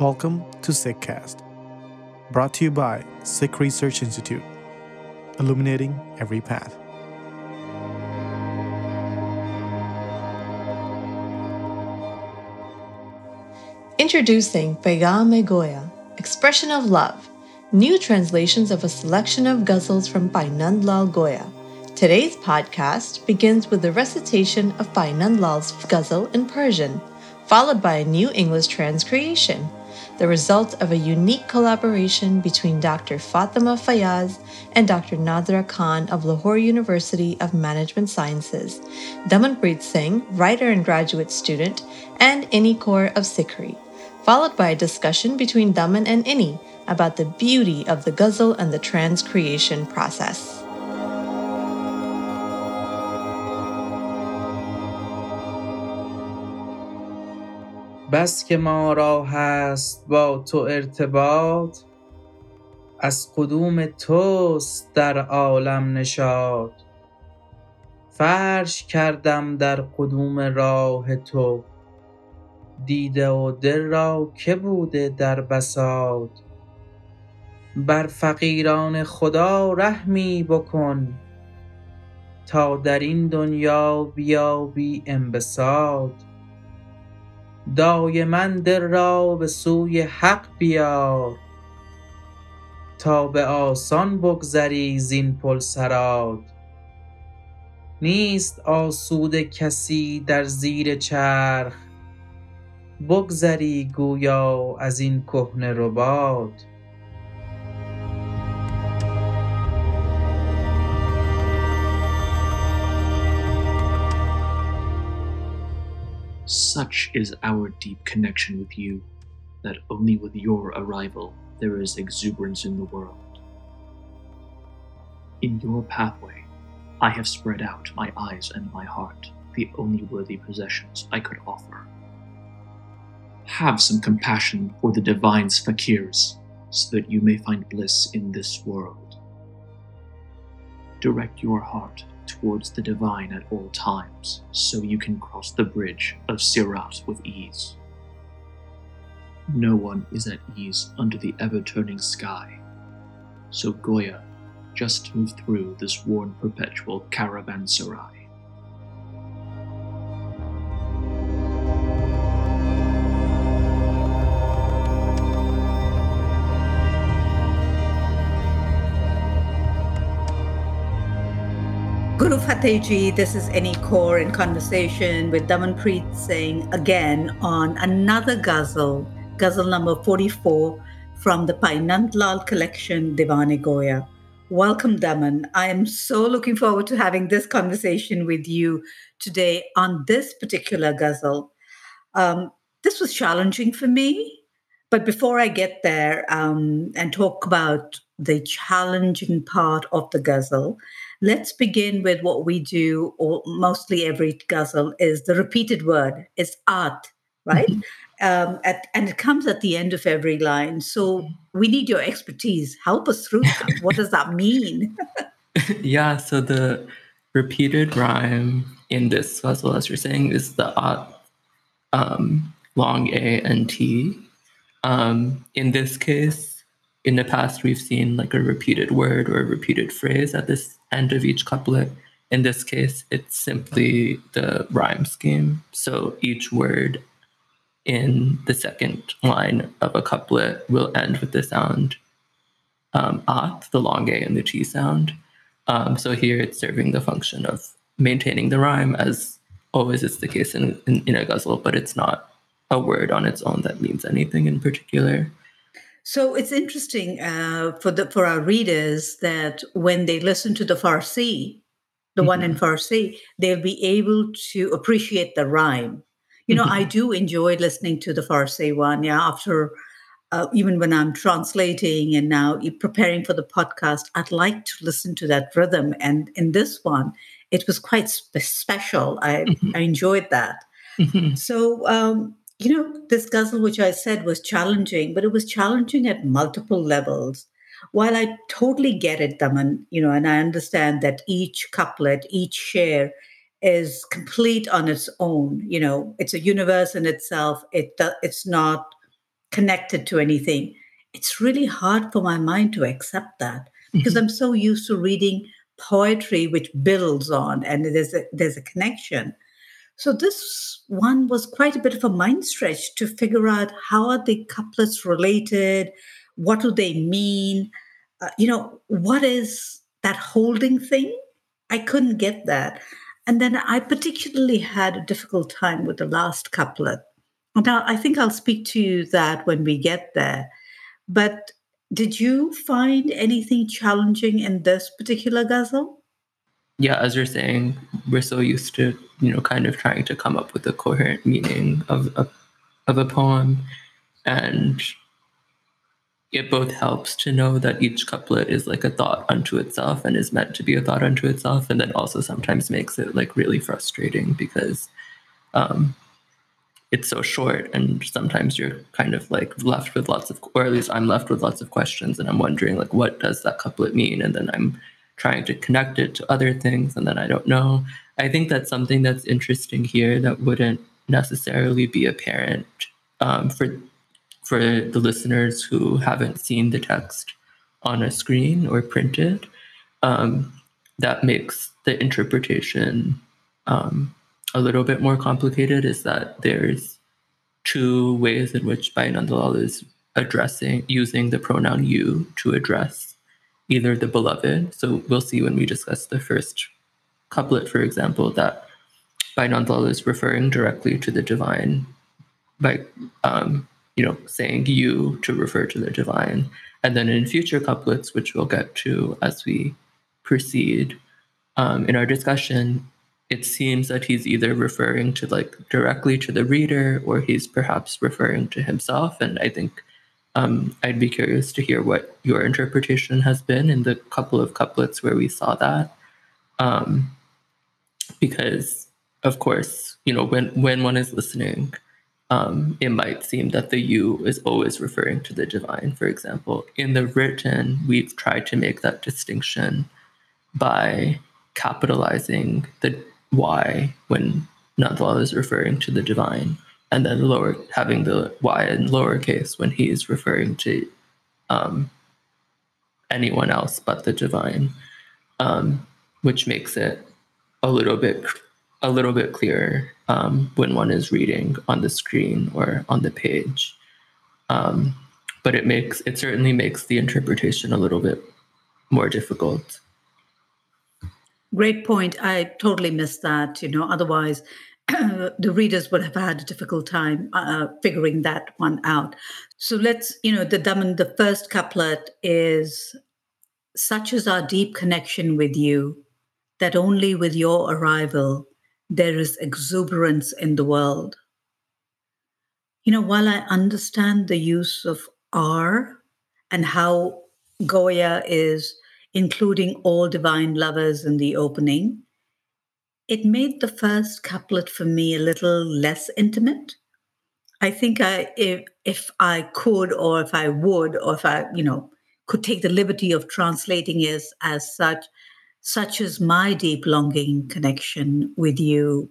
Welcome to Sikh Cast, brought to you by Sikh Research Institute, illuminating every path. Introducing Paigham Goya, Expression of Love, new translations of a selection of ghazals from Bhai Nand Lal Goya. Today's podcast begins with the recitation of Bhai Nand Lal's ghazal in Persian, followed by a new English transcreation, the result of a unique collaboration between Dr. Fatima Fayyaz and Dr. Nadhra Khan of Lahore University of Management Sciences, Damanpreet Singh, writer and graduate student, and Inni Kaur of SikhRI, followed by a discussion between Daman and Inni about the beauty of the ghazal and the transcreation process. بس که ما را هست با تو ارتباط از قدوم توست در عالم نشاد فرش کردم در قدوم راه تو دیده و دل را که بوده در بساط؟ بر فقیران خدا رحمی بکن تا در این دنیا بیابی انبساط؟ دایما دل را به سوی حق بیار تا به آسان بگذری زین پل صراط نیست آسوده کسی در زیر چرخ بگذری گویا از این کهنه رباط Such is our deep connection with you, that only with your arrival there is exuberance in the world. In your pathway, I have spread out my eyes and my heart, the only worthy possessions I could offer. Have some compassion for the divine's fakirs, so that you may find bliss in this world. Direct your heart towards the divine at all times, so you can cross the bridge of Sirat with ease. No one is at ease under the ever turning sky, so Goya, just move through this worn perpetual caravanserai. Guru. This is Inni Kaur in conversation with Damanpreet Singh again on another ghazal, ghazal number 44 from the Bhai Nand Lal collection, Diwan Goya. Welcome, Daman. I am so looking forward to having this conversation with you today on this particular ghazal. Um, this was challenging for me, but before I get there um, and talk about the challenging part of the ghazal, let's begin with what we do or mostly every ghazal is the repeated word. Is art right? Mm-hmm. um, at, and it comes at the end of every line. So we need your expertise. Help us through that. What does that mean? Yeah so the repeated rhyme in this ghazal as you're saying is the art um, long a and t. Um, in this case in the past we've seen like a repeated word or a repeated phrase at this end of each couplet. In this case, it's simply the rhyme scheme. So each word in the second line of a couplet will end with the sound um, the long A and the T sound. Um, so here it's serving the function of maintaining the rhyme, as always is the case in, in, in a ghazal, but it's not a word on its own that means anything in particular. So it's interesting uh, for the for our readers that when they listen to the Farsi, the mm-hmm. one in mm-hmm. Farsi, they'll be able to appreciate the rhyme. You know, mm-hmm. I do enjoy listening to the Farsi one. Yeah, after uh, even when I'm translating and now preparing for the podcast, I'd like to listen to that rhythm. And in this one, it was quite spe- special. I, mm-hmm. I enjoyed that. Mm-hmm. So um, you know, this ghazal, which I said was challenging, but it was challenging at multiple levels. While I totally get it, Daman, you know, and I understand that each couplet, each share is complete on its own. You know, it's a universe in itself. It it's not connected to anything. It's really hard for my mind to accept that because Mhm. I'm so used to reading poetry which builds on and there's a there's a connection. So this one was quite a bit of a mind stretch to figure out how are the couplets related, what do they mean, uh, you know, what is that holding thing? I couldn't get that. And then I particularly had a difficult time with the last couplet. Now, I think I'll speak to that when we get there. But did you find anything challenging in this particular ghazal? yeah, as you're saying, we're so used to, you know, kind of trying to come up with a coherent meaning of a, of a poem. And it both helps to know that each couplet is like a thought unto itself and is meant to be a thought unto itself. And then also sometimes makes it like really frustrating because um, it's so short and sometimes you're kind of like left with lots of or at least i'm left with lots of questions and i'm wondering like what does that couplet mean and then i'm trying to connect it to other things and then i don't know. I think that's something that's interesting here that wouldn't necessarily be apparent um, for for the listeners who haven't seen the text on a screen or printed. Um, that makes the interpretation um, a little bit more complicated is that there's two ways in which Bhai Nand Lal is addressing using the pronoun you to address either the beloved. So we'll see when we discuss the first couplet, for example, that Bhai Nand Lal is referring directly to the divine by um, you know saying you to refer to the divine. And then in future couplets, which we'll get to as we proceed um, in our discussion, it seems that he's either referring to like directly to the reader or he's perhaps referring to himself. And I think um, I'd be curious to hear what your interpretation has been in the couple of couplets where we saw that. Um, because, of course, you know, when, when one is listening, um, it might seem that the you is always referring to the divine, for example. In the written, we've tried to make that distinction by capitalizing the y when Nand Lal is referring to the divine, and then lower having the y in lowercase when he is referring to um, anyone else but the divine, um, which makes it a little bit a little bit clearer um, when one is reading on the screen or on the page. Um, but it makes it certainly makes the interpretation a little bit more difficult. Great point. I totally missed that. You know, otherwise, the readers would have had a difficult time uh, figuring that one out. So let's, you know, the Daman, the first couplet is such is our deep connection with you that only with your arrival there is exuberance in the world. You know, while I understand the use of R and how Goya is including all divine lovers in the opening, it made the first couplet for me a little less intimate. I think I if if I could or if I would or if I, you know, could take the liberty of translating it as such, such as my deep longing connection with you,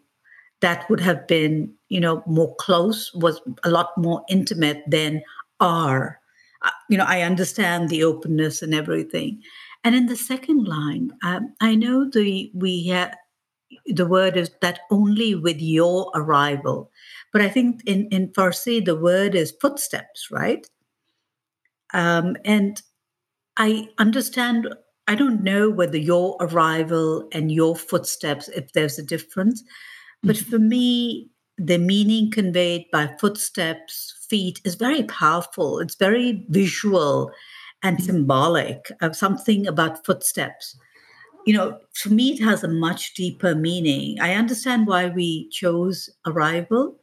that would have been, you know, more close, was a lot more intimate than are. You know, I understand the openness and everything. And in the second line, um, I know the we have the word is that only with your arrival, but I think in in Farsi the word is footsteps, right? Um, and I understand. I don't know whether your arrival and your footsteps, if there's a difference, but Mhm. for me, the meaning conveyed by footsteps, feet is very powerful. It's very visual and symbolic of something about footsteps. You know, for me, it has a much deeper meaning. I understand why we chose arrival,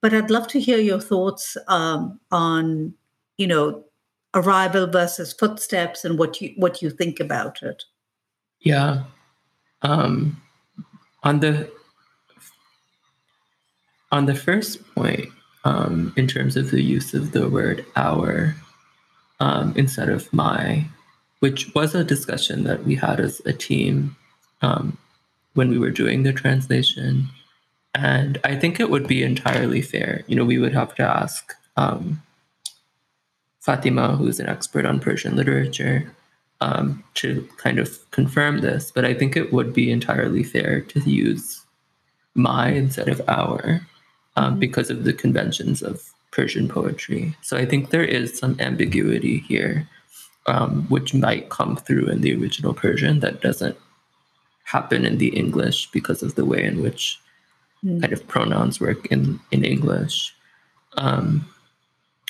but I'd love to hear your thoughts um, on, you know, arrival versus footsteps and what you what you think about it. Yeah. Um, on the on the first point, um, in terms of the use of the word our um, instead of my, which was a discussion that we had as a team um, when we were doing the translation. And I think it would be entirely fair. You know, we would have to ask um, Fatima, who's an expert on Persian literature, um, to kind of confirm this. But I think it would be entirely fair to use my instead of our um, mm-hmm. because of the conventions of Persian poetry. So I think there is some ambiguity here, um, which might come through in the original Persian that doesn't happen in the English because of the way in which mm. kind of pronouns work in, in English. Um,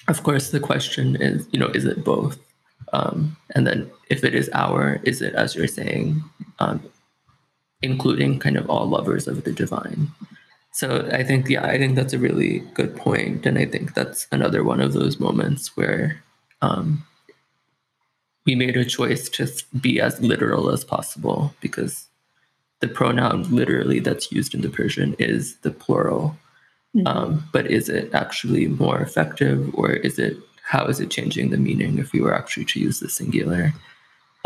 of course, the question is, you know, is it both? Um, and then if it is our, is it, as you're saying, um, including kind of all lovers of the divine? So I think, yeah, I think that's a really good point, and I think that's another one of those moments where um, we made a choice to be as literal as possible because the pronoun literally that's used in the Persian is the plural. Mm-hmm. Um, but is it actually more effective, or is it how is it changing the meaning if we were actually to use the singular?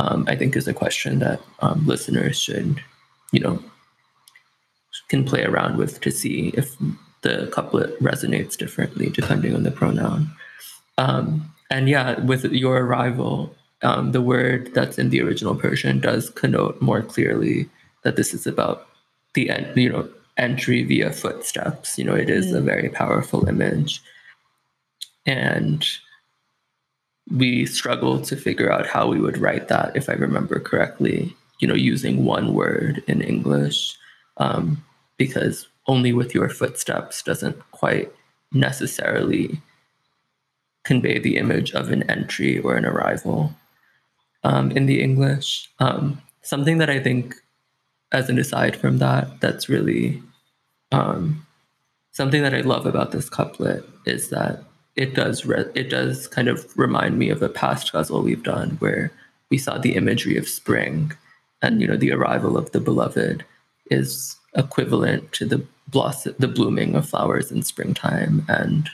Um, I think is a question that um, listeners should, you know, can play around with to see if the couplet resonates differently depending on the pronoun. Um, and yeah, with your arrival, um, the word that's in the original Persian does connote more clearly that this is about the end, you know entry via footsteps. You know, it is mm. a very powerful image, and we struggled to figure out how we would write that, if I remember correctly. You know, using one word in English. Um, because only with your footsteps doesn't quite necessarily convey the image of an entry or an arrival um, in the English. Um, something that I think, as an aside from that, that's really um, something that I love about this couplet is that it does re- it does kind of remind me of a past ghazal we've done where we saw the imagery of spring and you know the arrival of the beloved is equivalent to the blossom, the blooming of flowers in springtime. And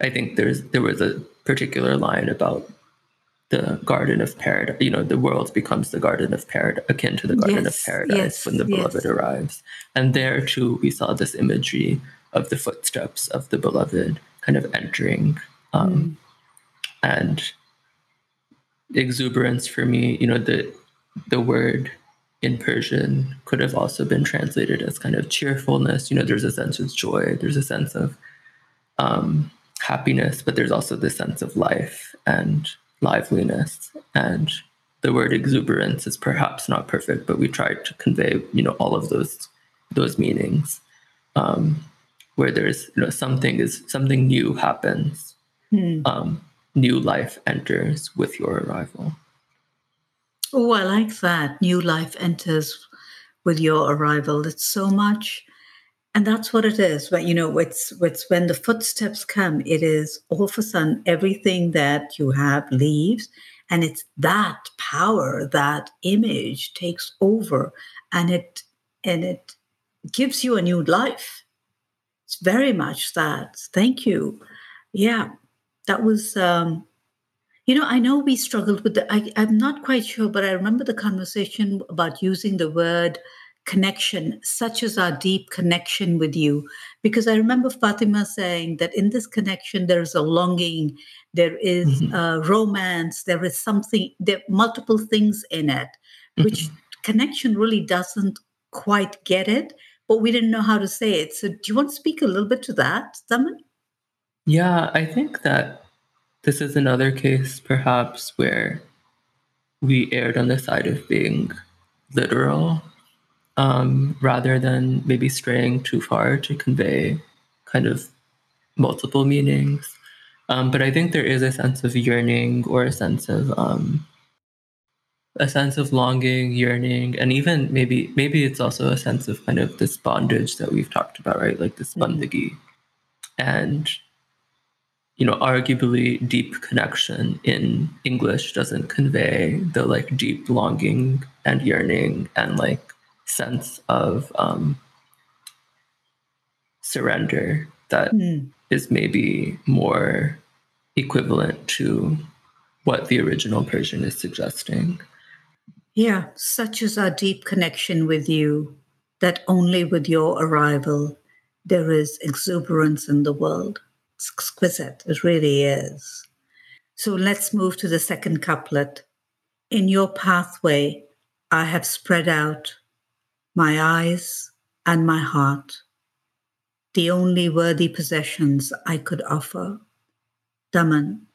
I think there's there was a particular line about the garden of paradise. You know, the world becomes the garden of paradise, akin to the garden yes, of paradise yes, when the beloved yes. arrives. And there too, we saw this imagery of the footsteps of the beloved kind of entering. Um, mm. And exuberance for me, you know, the the word in Persian could have also been translated as kind of cheerfulness. You know, there's a sense of joy, there's a sense of um, happiness, but there's also this sense of life and liveliness. And the word exuberance is perhaps not perfect, but we tried to convey, you know, all of those those meanings. Um, where there's, you know, something is something new happens, hmm. um, new life enters with your arrival. Oh, I like that. New life enters with your arrival. It's so much. And that's what it is. But you know, it's it's when the footsteps come, it is all of a sudden everything that you have leaves. And it's that power, that image takes over and it and it gives you a new life. It's very much that. Thank you. Yeah. That was um you know, I know we struggled with the, I, I'm not quite sure, but I remember the conversation about using the word connection, such as our deep connection with you. Because I remember Fatima saying that in this connection, there is a longing, there is mm-hmm. a romance, there is something, there are multiple things in it, which mm-hmm. connection really doesn't quite get it, but we didn't know how to say it. So do you want to speak a little bit to that, Daman? Yeah, I think that this is another case, perhaps, where we erred on the side of being literal um, rather than maybe straying too far to convey kind of multiple meanings. Um, but I think there is a sense of yearning or a sense of um, a sense of longing, yearning, and even maybe maybe it's also a sense of kind of this bondage that we've talked about, right? Like this mm-hmm. bandagi. And you know, arguably deep connection in English doesn't convey the like deep longing and yearning and like sense of um, surrender that mm. is maybe more equivalent to what the original Persian is suggesting. Yeah, such is our deep connection with you that only with your arrival there is exuberance in the world. It's exquisite. It really is. So let's move to the second couplet. In your pathway, I have spread out my eyes and my heart, the only worthy possessions I could offer. Daman,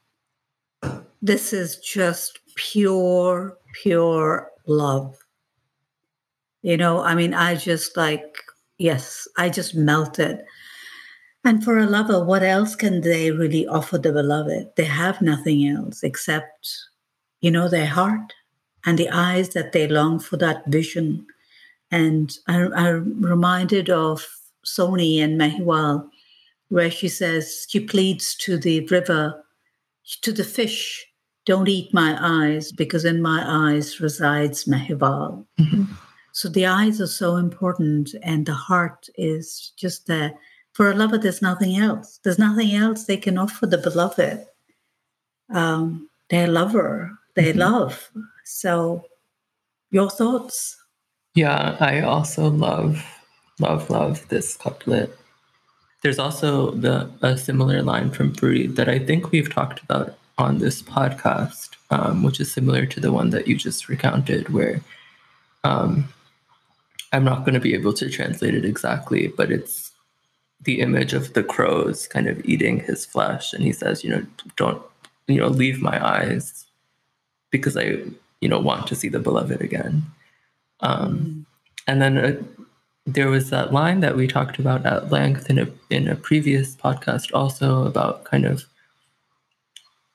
this is just pure, pure love. You know, I mean, I just like, yes, I just melted. And for a lover, what else can they really offer the beloved? They have nothing else except, you know, their heart and the eyes that they long for that vision. And I, I'm reminded of Sohni and Mahiwal, where she says, she pleads to the river, to the fish, don't eat my eyes because in my eyes resides Mahiwal. Mm-hmm. So the eyes are so important and the heart is just there for a lover, there's nothing else. There's nothing else they can offer the beloved. Um, their lover, their mm-hmm. love. So, your thoughts? Yeah, I also love, love, love this couplet. There's also the a similar line from Farid that I think we've talked about on this podcast, um, which is similar to the one that you just recounted, where um, I'm not going to be able to translate it exactly, but it's the image of the crows kind of eating his flesh and he says you know don't you know leave my eyes because i you know want to see the beloved again um, mm. and then uh, there was that line that we talked about at length in a in a previous podcast also about kind of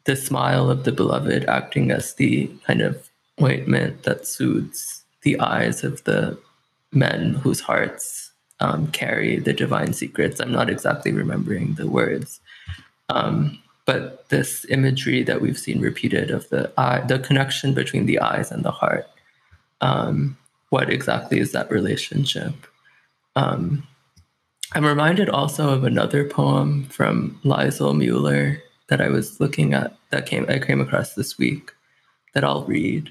the smile of the beloved acting as the kind of ointment that soothes the eyes of the men whose hearts um, carry the divine secrets. I'm not exactly remembering the words. Um, but this imagery that we've seen repeated of the eye, the connection between the eyes and the heart. Um, what exactly is that relationship? Um, I'm reminded also of another poem from Lisel Mueller that I was looking at that came I came across this week that I'll read.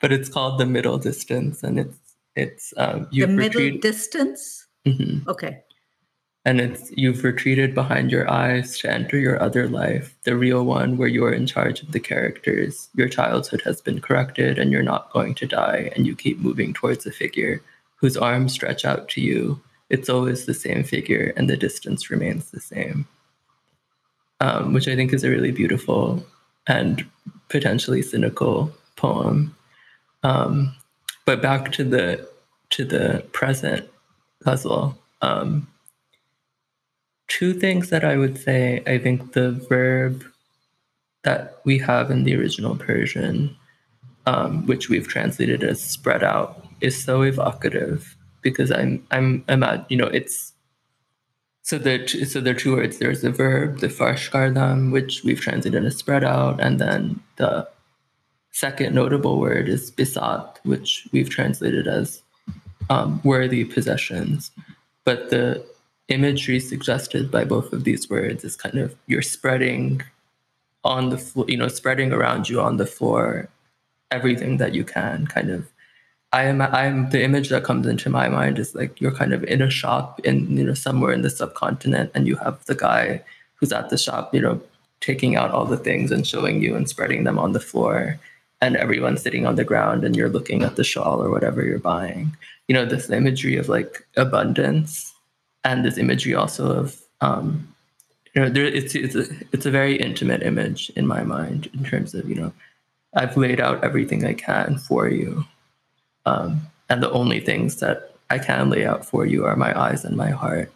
But it's called The Middle Distance and it's it's um, the middle retreat- distance. Mm-hmm. Okay. And it's you've retreated behind your eyes to enter your other life, the real one where you're in charge of the characters. Your childhood has been corrected and you're not going to die, and you keep moving towards a figure whose arms stretch out to you. It's always the same figure, and the distance remains the same. Um, which I think is a really beautiful and potentially cynical poem. Um, but back to the to the present puzzle. Um, two things that I would say. I think the verb that we have in the original Persian, um, which we've translated as spread out, is so evocative because I'm I'm imagine you know it's so there so there are two words. There's the verb, the farsh kardam, which we've translated as spread out, and then the second notable word is bisat, which we've translated as um, worthy possessions. But the imagery suggested by both of these words is kind of you're spreading on the floor, you know, spreading around you on the floor everything that you can, kind of. I am I'm the image that comes into my mind is like you're kind of in a shop in you know somewhere in the subcontinent and you have the guy who's at the shop, you know, taking out all the things and showing you and spreading them on the floor and everyone's sitting on the ground and you're looking at the shawl or whatever you're buying. You know, this imagery of like abundance and this imagery also of um, you know, there, it's it's a, it's a very intimate image in my mind in terms of you know, I've laid out everything I can for you, um, and the only things that I can lay out for you are my eyes and my heart.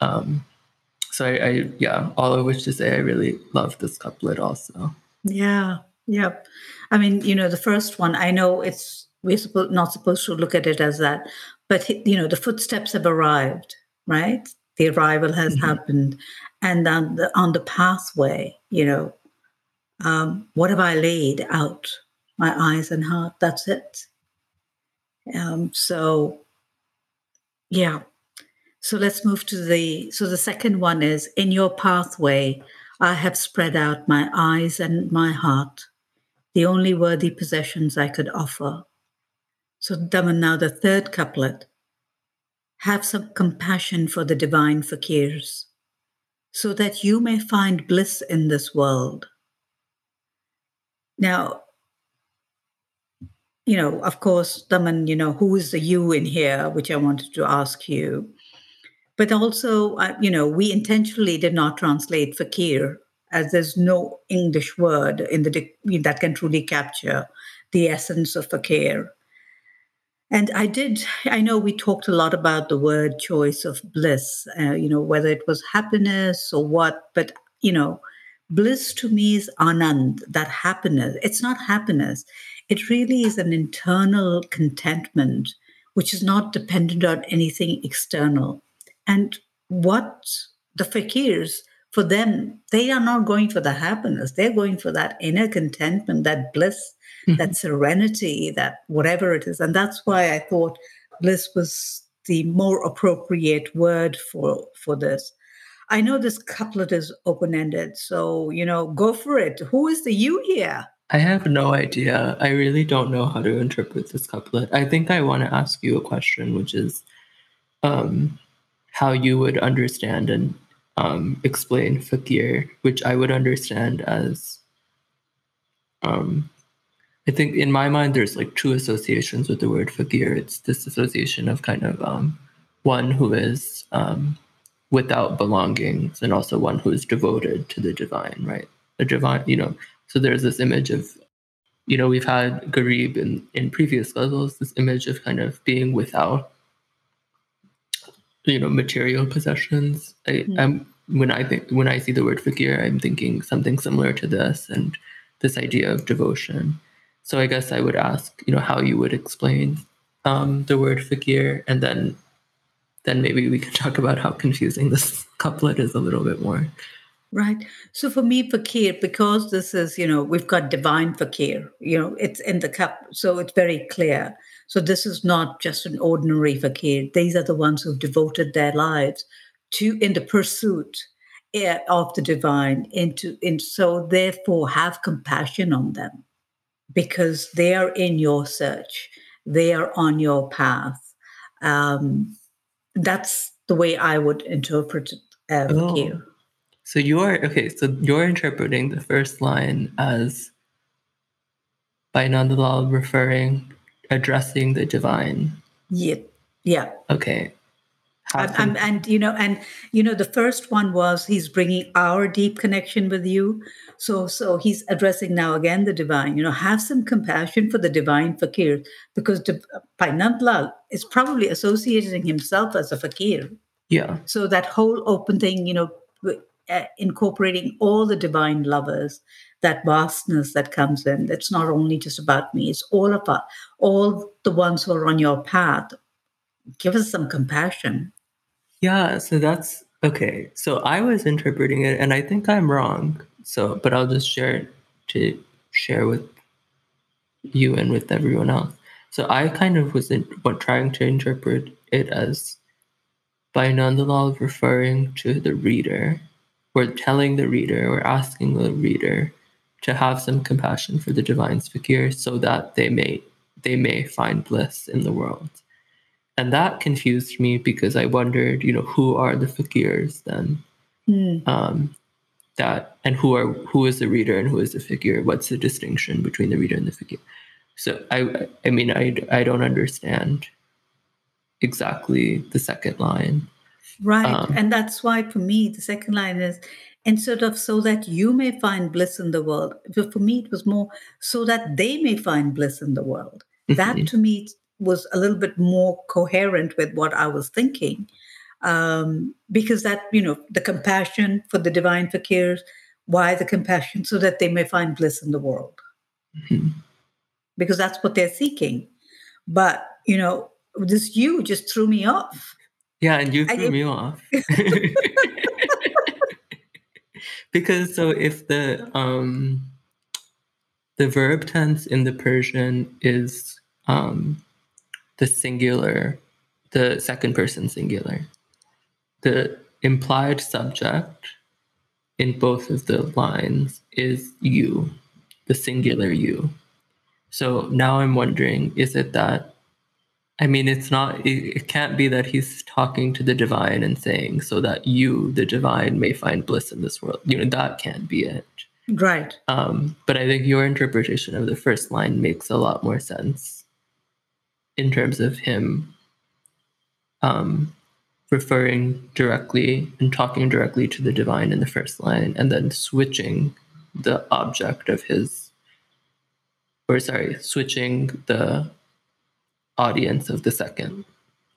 Um, so I, I yeah, all of which to say I really love this couplet also. Yeah, Yep. I mean, you know, the first one, I know it's, we're supposed, not supposed to look at it as that, but, you know, the footsteps have arrived, right? The arrival has mm-hmm. happened. And on the, on the pathway, you know, um, what have I laid out? My eyes and heart, that's it. Um, so, yeah. So let's move to the, so the second one is in your pathway, I have spread out my eyes and my heart the only worthy possessions I could offer. So, Daman, now the third couplet. Have some compassion for the divine fakirs, so that you may find bliss in this world. Now, you know, of course, Daman, you know, who is the you in here, which I wanted to ask you. But also, you know, we intentionally did not translate fakir as there's no English word in the that can truly capture the essence of fakir. And I did, I know we talked a lot about the word choice of bliss, uh, you know, whether it was happiness or what, but, you know, bliss to me is anand, that happiness. It's not happiness, it really is an internal contentment, which is not dependent on anything external. And what the fakirs, for them, they are not going for the happiness. They're going for that inner contentment, that bliss, mm-hmm. that serenity, that whatever it is. And that's why I thought bliss was the more appropriate word for for this. I know this couplet is open ended, so you know, go for it. Who is the you here? I have no idea. I really don't know how to interpret this couplet. I think I want to ask you a question, which is um, how you would understand and um, explain fakir, which I would understand as. Um, I think in my mind, there's like two associations with the word fakir. It's this association of kind of um, one who is um, without belongings and also one who is devoted to the divine, right? The divine, you know, so there's this image of, you know, we've had Garib in, in previous levels, this image of kind of being without, you know, material possessions. I, mm. I'm when I think when I see the word fakir, I'm thinking something similar to this and this idea of devotion. So I guess I would ask, you know, how you would explain um, the word fakir, and then then maybe we can talk about how confusing this couplet is a little bit more. Right. So for me, fakir, because this is, you know, we've got divine fakir, you know, it's in the cup. So it's very clear. So this is not just an ordinary fakir. These are the ones who've devoted their lives to in the pursuit eh, of the divine into in so therefore have compassion on them because they are in your search they are on your path um, that's the way i would interpret uh, oh. So you're okay, so you're interpreting the first line as Bhai Nand Lal referring, addressing the divine. Yeah. Yeah. Okay. And, and, and, you know and you know the first one was he's bringing our deep connection with you. So so he's addressing now again the divine you know have some compassion for the divine fakir because Bhai Nand Lal is probably associating himself as a fakir. Yeah. So that whole open thing you know uh, incorporating all the divine lovers that vastness that comes in it's not only just about me it's all of us all the ones who are on your path give us some compassion yeah so that's okay so i was interpreting it and i think i'm wrong so but i'll just share it to share with you and with everyone else so i kind of was in, trying to interpret it as Bhai Nand Lal referring to the reader we're telling the reader, we're asking the reader to have some compassion for the divine fakir so that they may they may find bliss in the world. And that confused me because I wondered, you know, who are the fakirs then? Mm. Um, that and who are who is the reader and who is the figure? What's the distinction between the reader and the figure? So I I mean I I don't understand exactly the second line. Right. Um, and that's why for me, the second line is instead of so that you may find bliss in the world. For me, it was more so that they may find bliss in the world. Mm-hmm. That to me was a little bit more coherent with what I was thinking. Um, because that, you know, the compassion for the divine fakirs, why the compassion? So that they may find bliss in the world. Mm-hmm. Because that's what they're seeking. But, you know, this you just threw me off yeah, and you threw me off. because so if the um the verb tense in the Persian is um the singular, the second person singular. The implied subject in both of the lines is you, the singular you. So now I'm wondering is it that I mean, it's not, it, can't be that he's talking to the divine and saying, so that you, the divine, may find bliss in this world. You know, that can't be it. Right. Um, but I think your interpretation of the first line makes a lot more sense in terms of him um, referring directly and talking directly to the divine in the first line, and then switching the object of his, or sorry, switching the audience of the second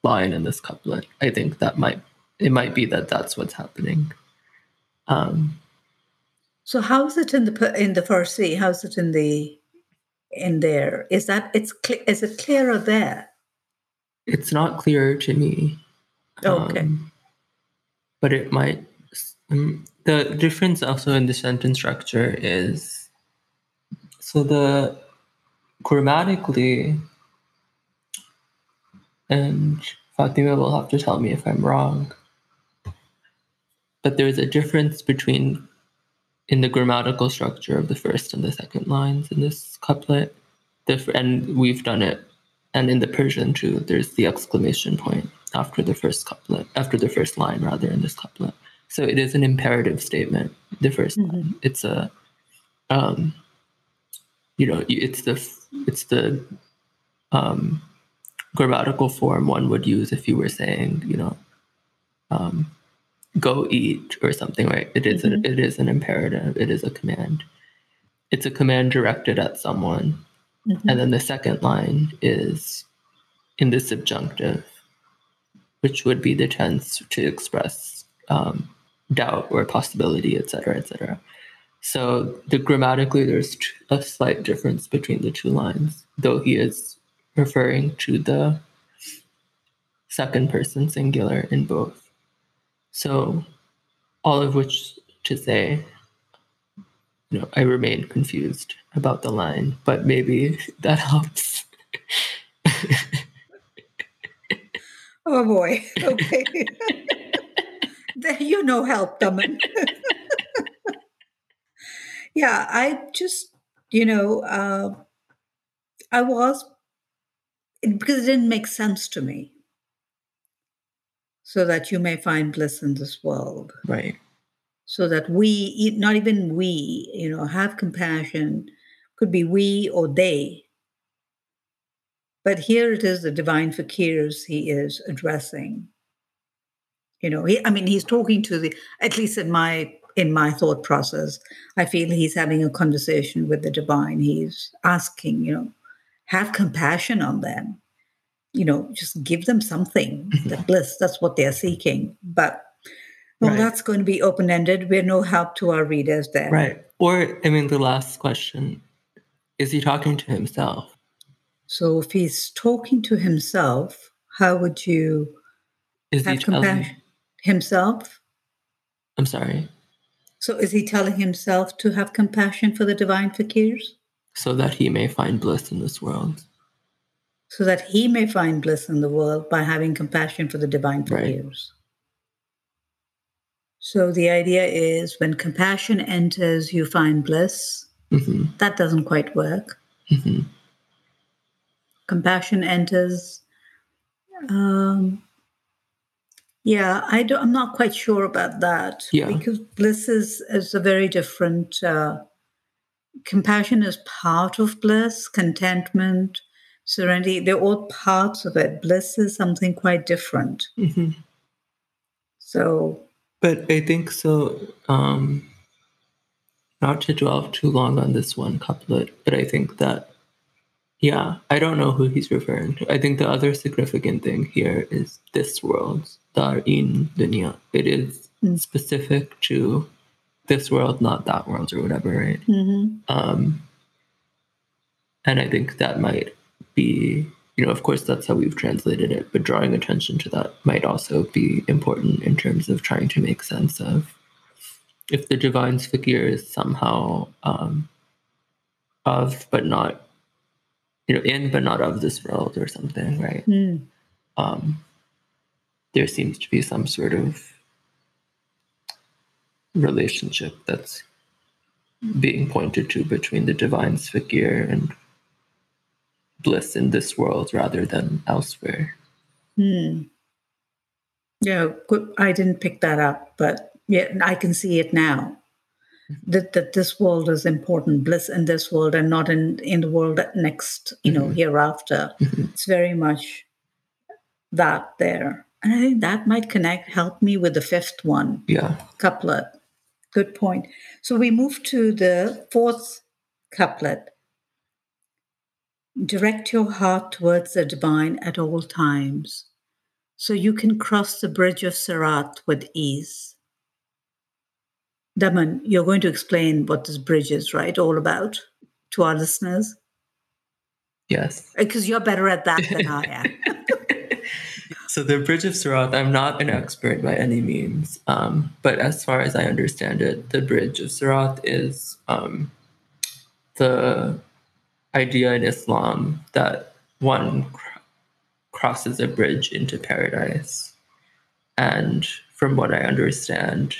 line in this couplet. I think that might it might be that that's what's happening. Um, So how is it in the in the first C? How is it in the in there? Is that it's cle is it clearer there? it's not clear to me. Okay. Um, but it might. Um, the difference also in the sentence structure is so the grammatically, and Fatima will have to tell me if I'm wrong. But there's a difference between in the grammatical structure of the first and the second lines in this couplet. The, and we've done it and in the Persian too, there's the exclamation point after the first couplet, after the first line rather in this couplet. So it is an imperative statement. The 1st line, it's a, um, you know, it's the it's the um, grammatical form one would use if you were saying, you know, um, go eat or something, right? It is a, it is an imperative. It is a command. It's a command directed at someone and then the second line is in the subjunctive, which would be the tense to express um, doubt or possibility, etc., etc. So the grammatically, there's t- a slight difference between the two lines, though he is referring to the second person singular in both. So all of which to say, you know, I remain confused about the line, but maybe that helps. Oh boy. Okay. you no help, Daman. yeah, I just, you know, uh, I was because it didn't make sense to me. So that you may find bliss in this world. right. so that we, not even we, you know, have compassion, could be we or they. But here it is the divine fakirs he is addressing. You know, he, I mean, he's talking to the, at least in my in my thought process, I feel he's having a conversation with the divine. He's asking, you know, have compassion on them. You know, just give them something, mm-hmm. the bliss. That's what they're seeking. But well, Right. that's going to be open ended. We're no help to our readers there. Right. Or, I mean, the last question is he talking to himself? So if he's talking to himself, how would you Is have compassion? Himself? I'm sorry. So is he telling himself to have compassion for the divine fakirs? So that he may find bliss in this world. So that he may find bliss in the world by having compassion for the divine Right. fakirs. So the idea is when compassion enters, you find bliss. hmm That doesn't quite work. hmm compassion enters um yeah i don't i'm not quite sure about that Yeah. because bliss is is a very different uh compassion is part of bliss contentment serenity they're all parts of it bliss is something quite different hmm so But I think so. Um, not to dwell too long on this one couplet, but I think that, yeah, I don't know who he's referring to. I think the other significant thing here is this world, Darin Dunya. It is Mm. specific to this world, not that world or whatever, right? mhm. Um, and I think that might be, you know, of course, that's how we've translated it, but drawing attention to that might also be important in terms of trying to make sense of if the divine's figure is somehow um, of, but not, you know, in, but not of this world or something, right? Mm. um, there seems to be some sort of relationship that's being pointed to between the divine figure and bliss in this world rather than elsewhere. Hmm. Yeah. I didn't pick that up, but yeah, I can see it now. that, that this world is important, bliss in this world and not in, in the world next, you know, Mhm. hereafter. Mhm. It's very much that there. And I think that might connect, help me with the fifth one Yeah. couplet. Good point. So we move to the fourth couplet. Direct your heart towards the divine at all times, so you can cross the bridge of Sirat with ease. Daman, you're going to explain what this bridge is, right? All about to our listeners? Yes. Because you're better at that than I am. So the Bridge of Sirat, I'm not an expert by any means, um, but as far as I understand it, the Bridge of Sirat is um, the idea in Islam that one cr- crosses a bridge into paradise, and from what I understand,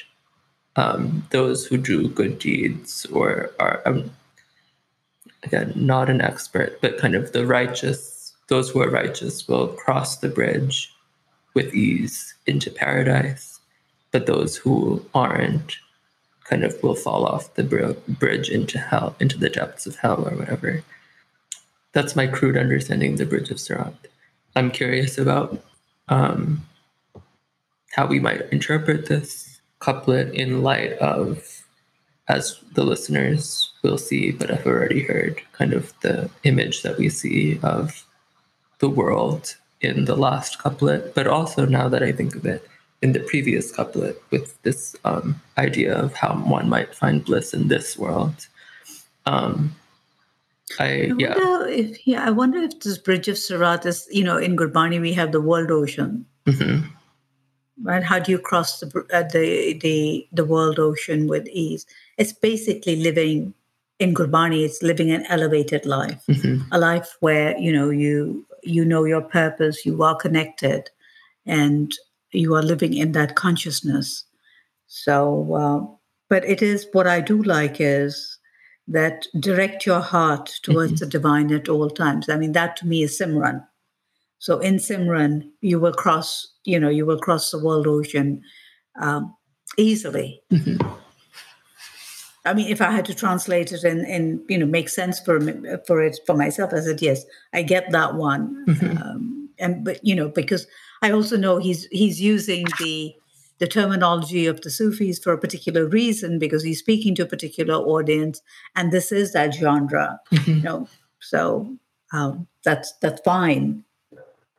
um, those who do good deeds or are um, again not an expert, but kind of the righteous, those who are righteous will cross the bridge with ease into paradise, but those who aren't kind of will fall off the br- bridge into hell, into the depths of hell or whatever. That's my crude understanding of the Bridge of Sirat. I'm curious about um, how we might interpret this couplet in light of, as the listeners will see, but I've already heard, kind of the image that we see of the world in the last couplet, but also now that I think of it, in the previous couplet with this um, idea of how one might find bliss in this world. Um, I I yeah wonder if yeah, I wonder if this bridge of Sirat is, you know, in Gurbani we have the world ocean. mhm, right? How do you cross the uh, the the the world ocean with ease? It's basically living in Gurbani. It's living an elevated life, mhm, a life where you know you you know your purpose, you are connected, and you are living in that consciousness. So, uh, but it is what I do like is that direct your heart towards the divine at all times. I mean, that to me is Simran. So in Simran, you will cross, you know, you will cross the world ocean um, easily. mhm. I mean, if I had to translate it and, and you know make sense for for it for myself, I said yes, I get that one. Mhm. Um, and but you know because I also know he's he's using the the terminology of the Sufis for a particular reason because he's speaking to a particular audience, and this is that genre. Mhm. You know, so um, that's that's fine.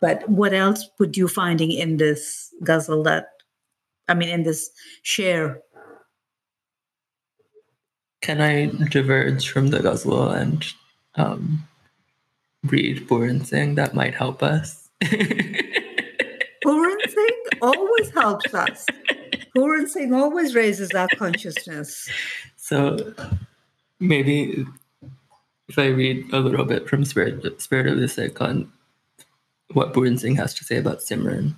But what else would you finding in this ghazal that, I mean, in this share? Can I diverge from the ghazal and um, read Puran Singh? That might help us. Puran always helps us. Puran Singh always raises our consciousness. so maybe if I read a little bit from Spirit, Spirit of the Sikh on what Puran Singh has to say about Simran.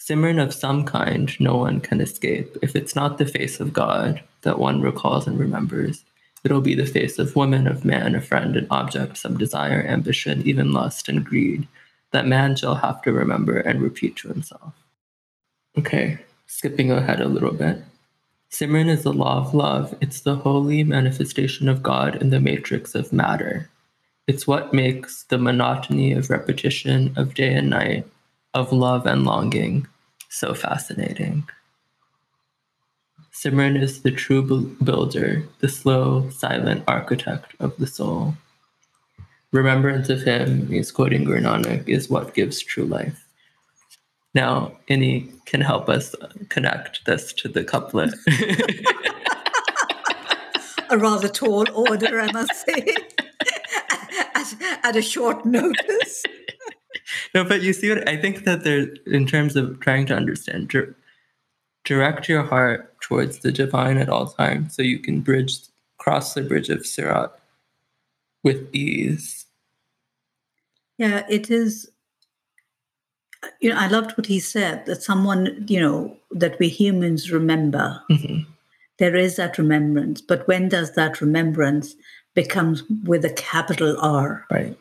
Simran of some kind no one can escape. If it's not the face of God that one recalls and remembers, it'll be the face of woman, of man, a friend, an object, some desire, ambition, even lust and greed that man shall have to remember and repeat to himself. Okay, skipping ahead a little bit. Simran is the law of love. It's the holy manifestation of God in the matrix of matter. It's what makes the monotony of repetition of day and night, of love and longing, so fascinating. Simran is the true builder, the slow, silent architect of the soul. Remembrance of him, he's quoting Guru Nanak, is what gives true life. Now, Inni can help us connect this to the couplet. A rather tall order, I must say, at, at a short notice. no, but you see what I think that there, in terms of trying to understand, dir- direct your heart towards the divine at all times, so you can bridge, cross the bridge of Sirat with ease. Yeah, it is. You know, I loved what he said that someone, you know, that we humans remember. Mhm. There is that remembrance, but when does that remembrance becomes with a capital R? Right.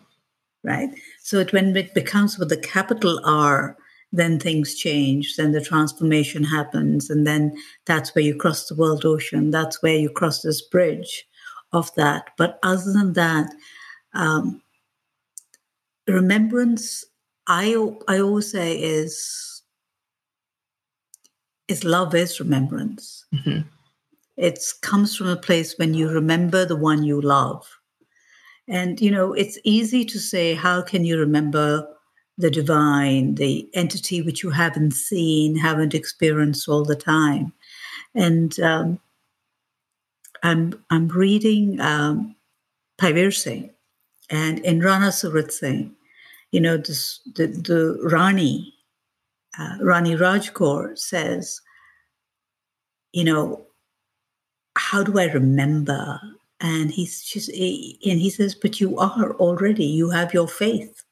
right? So it, when it becomes with a capital R, then things change, then the transformation happens, and then that's where you cross the world ocean. That's where you cross this bridge of that. But other than that, um, remembrance, I I always say is is love is remembrance. Mhm. It comes from a place when you remember the one you love. And, you know, it's easy to say, how can you remember the divine, the entity which you haven't seen, haven't experienced all the time? And um, I'm, I'm reading um, Bhai Vir Singh and in Rana Surat Singh, you know, this, the, the Rani, uh, Rani Raj Kaur says, you know, how do I remember? And he's just, and he says, but you are already, you have your faith.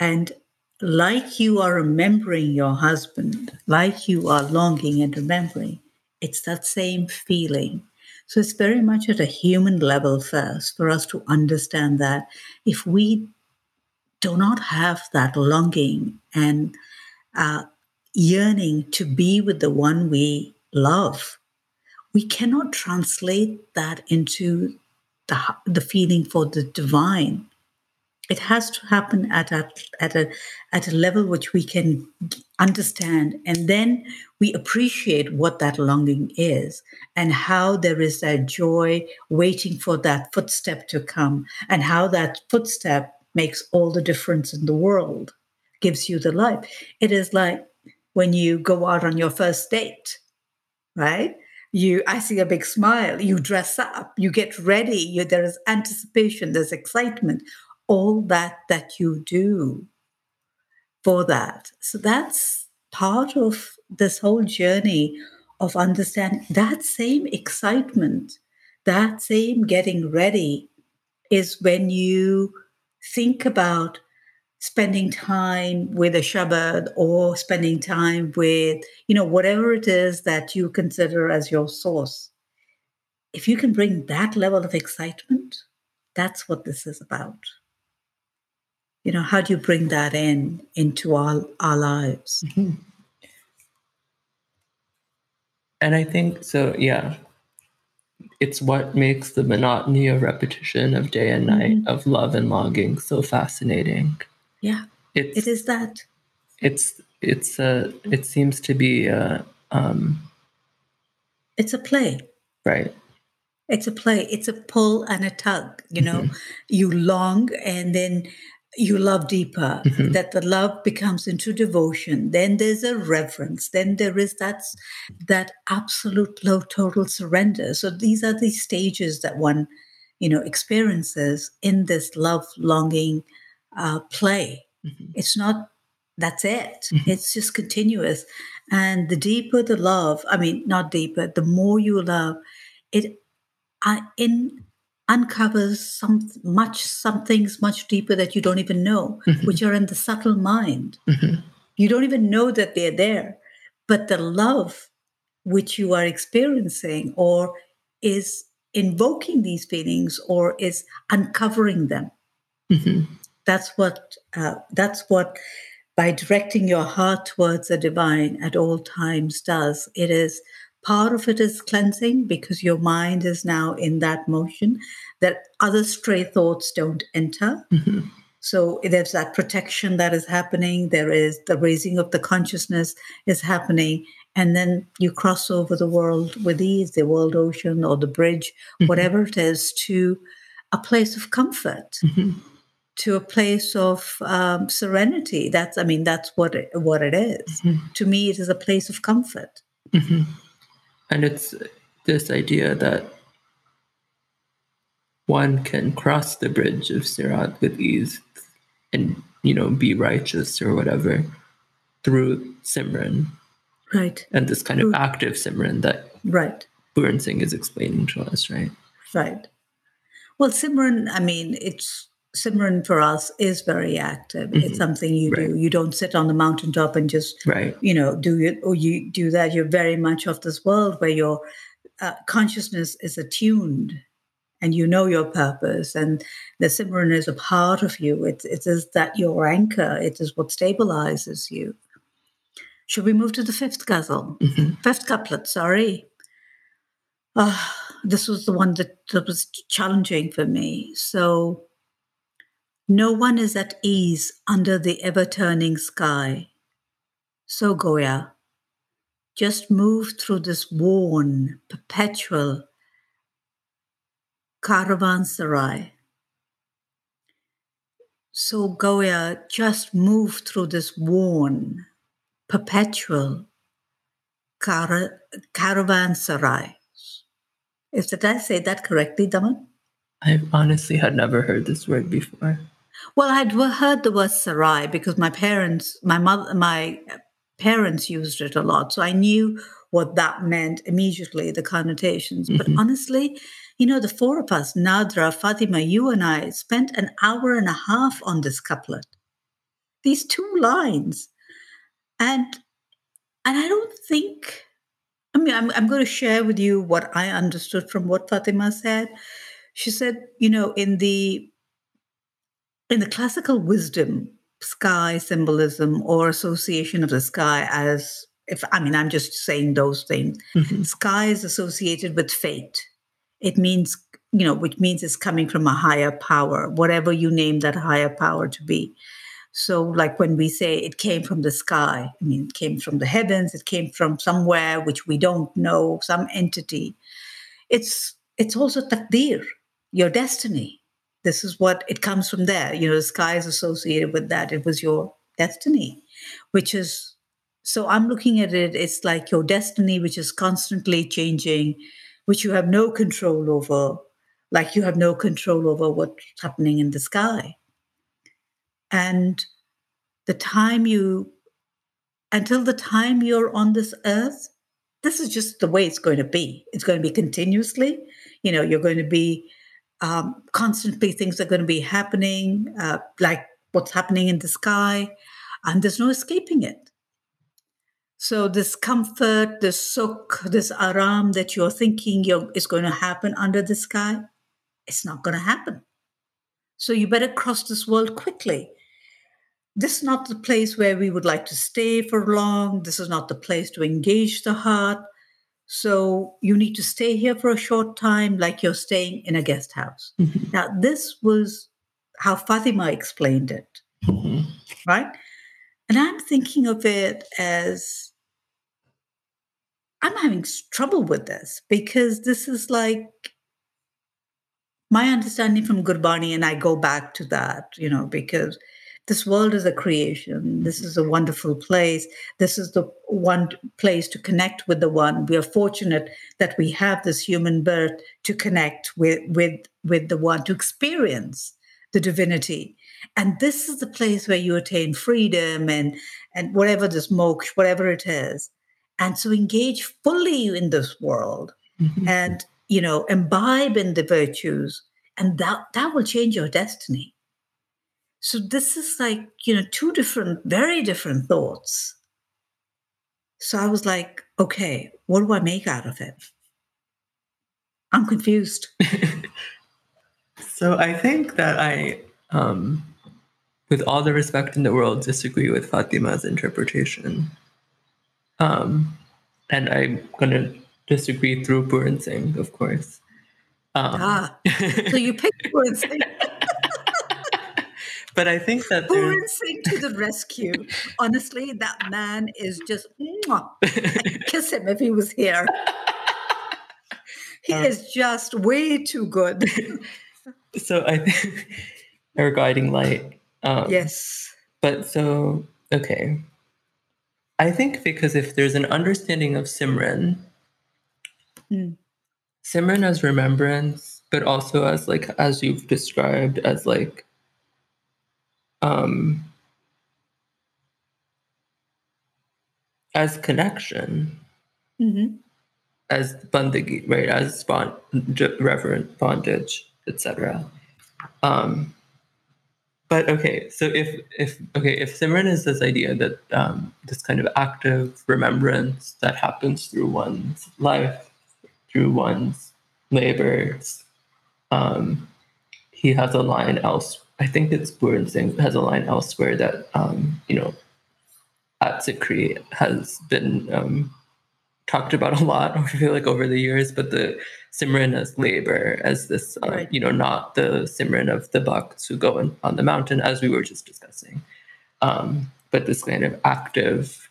And like you are remembering your husband, like you are longing and remembering, it's that same feeling. So it's very much at a human level first for us to understand that if we do not have that longing and uh, yearning to be with the one we love, we cannot translate that into the, the feeling for the divine. It has to happen at a, at a at a level which we can understand, and then we appreciate what that longing is, and how there is that joy waiting for that footstep to come, and how that footstep makes all the difference in the world, gives you the life. It is like when you go out on your first date, right? You, I see a big smile. You dress up. You get ready. You, there is anticipation. There's excitement. All that that you do for that. So that's part of this whole journey of understanding that same excitement, that same getting ready is when you think about spending time with a Shabad or spending time with, you know, whatever it is that you consider as your source. If you can bring that level of excitement, that's what this is about. You know, how do you bring that in into our, our lives? Mm-hmm. And I think so, yeah. It's what makes the monotony of repetition of day and night, of love and longing so fascinating. Yeah, It's it is that. it's it's a it seems to be a um It's a play. right. It's a play. It's a pull and a tug. You know, you long and then you love deeper. Mhm. That the love becomes into devotion. Then there's a reverence. Then there is that that absolute low total surrender. So these are the stages that one, you know, experiences in this love longing uh, play. Mhm. It's not. That's it. Mhm. It's just continuous. And the deeper the love, I mean, not deeper, the more you love, it uh, in uncovers some much some things much deeper that you don't even know Mhm. which are in the subtle mind Mhm. you don't even know that they're there but the love which you are experiencing or is invoking these feelings or is uncovering them Mhm. that's what uh, that's what by directing your heart towards the divine at all times does it is part of it is cleansing because your mind is now in that motion that other stray thoughts don't enter Mhm. so there's that protection that is happening there is the raising of the consciousness is happening and then you cross over the world with ease the world ocean or the bridge Mhm. whatever it is to a place of comfort Mhm. to a place of um, serenity. That's, I mean, that's what it, what it is. Mhm. To me, it is a place of comfort. Mhm. And it's this idea that one can cross the bridge of Sirat with ease and, you know, be righteous or whatever through Simran Right, and this kind of active Simran that right, Puran Singh is explaining to us, right? right. Well, Simran, I mean, it's Simran for us is very active. It's Mhm. something you do. You don't sit on the mountaintop and just Right. you know do it or you do that. You're very much of this world where your uh, consciousness is attuned and you know your purpose and the Simran is a part of you. It, it is that your anchor. It is what stabilizes you. Should we move to the fifth ghazal? Mhm. Fifth couplet, sorry. Ah, this was the one that, that was challenging for me. So, no one is at ease under the ever turning sky. So, Goya, just move through this worn, perpetual caravanserai. So, Goya, just move through this worn, perpetual cara- caravanserai. Is did I say that correctly, Daman? I honestly had never heard this word before. Well, I'd heard the word sarai because my parents, my mother, my parents used it a lot, so I knew what that meant immediately, the connotations. But Mhm. honestly, you know, the four of us, Nadhra, Fatima, you and I, spent an hour and a half on this couplet. These two lines, and and I don't think. I mean, I'm, I'm going to share with you what I understood from what Fatima said. She said, you know, in the in the classical wisdom, sky symbolism or association of the sky as if I mean I'm just saying those things. Mhm. Sky is associated with fate. It means, you know, which means it's coming from a higher power, whatever you name that higher power to be. So, like when we say it came from the sky, I mean, it came from the heavens, it came from somewhere which we don't know, some entity. It's it's also takdir, your destiny. This is what it comes from there. You know, the sky is associated with that. It was your destiny, which is so I'm looking at it, it's like your destiny, which is constantly changing, which you have no control over, like you have no control over what's happening in the sky. And the time you, until the time you're on this earth, this is just the way it's going to be. It's going to be continuously. You know, you're going to be um, constantly, things are going to be happening, uh, like what's happening in the sky, and there's no escaping it. So this comfort, this sukh, this aram that you're thinking you're, is going to happen under the sky, it's not going to happen. So you better cross this world quickly. This is not the place where we would like to stay for long. This is not the place to engage the heart. So you need to stay here for a short time, like you're staying in a guest house. Mhm. Now, this was how Fatima explained it Mhm. right? And I'm thinking of it as I'm having trouble with this because this is like my understanding from Gurbani, and I go back to that, you know, because this world is a creation. This is a wonderful place. This is the one place to connect with the one. We are fortunate that we have this human birth to connect with with with the one, to experience the divinity. And this is the place where you attain freedom and and whatever this moksha, whatever it is. And so engage fully in this world Mhm. and you know imbibe in the virtues and that that will change your destiny so this is like you know two different very different thoughts so i was like okay what do i make out of it i'm confused So I think that I, um, with all the respect in the world, disagree with Fatima's interpretation. Um, and I'm going to disagree through Puran Singh, of course. Um, ah so you picked Singh. But I think that there's, Singh to the rescue honestly that man is just. Kiss him if he was here he Um, is just way too good so I think our guiding light. Um, yes But so, okay. I think because if there's an understanding of Simran, Mm. Simran as remembrance, but also as like as you've described as like um as connection, Mhm. as bandagi, right? As bond, reverent bondage, etc. Um, but okay, so if if okay, if Simran is this idea that um, this kind of active remembrance that happens through one's life, through one's labors, um, he has a line else. I think it's Puran Singh has a line elsewhere that um, you know at SikhRI has been um, talked about a lot. I feel like over the years, but the Simran as labor, as this, uh, Right. you know, not the Simran of the Bhakts who go in, on the mountain, as we were just discussing, um, but this kind of active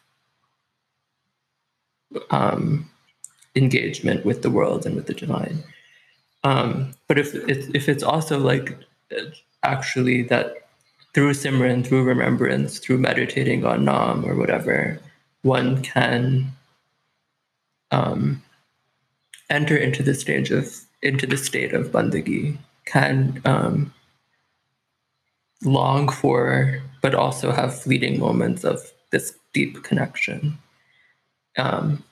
um, engagement with the world and with the divine. Um, but if it's, if it's also like uh, actually that through Simran, through remembrance, through meditating on Nam or whatever, one can um, enter into the stage of into the state of bandagi, can um, long for, but also have fleeting moments of this deep connection. Um,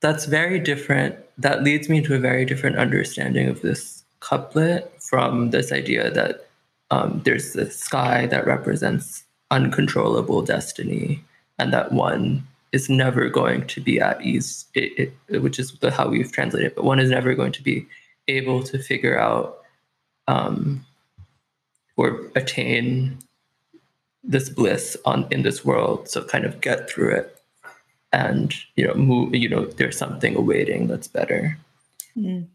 that's very different. That leads me to a very different understanding of this couplet from this idea that um, there's the sky that represents uncontrollable destiny, and that one is never going to be at ease, it, it, which is the, how we've translated it, but one is never going to be able to figure out um, or attain this bliss on in this world. So kind of get through it and you know move you know there's something awaiting that's better Mm.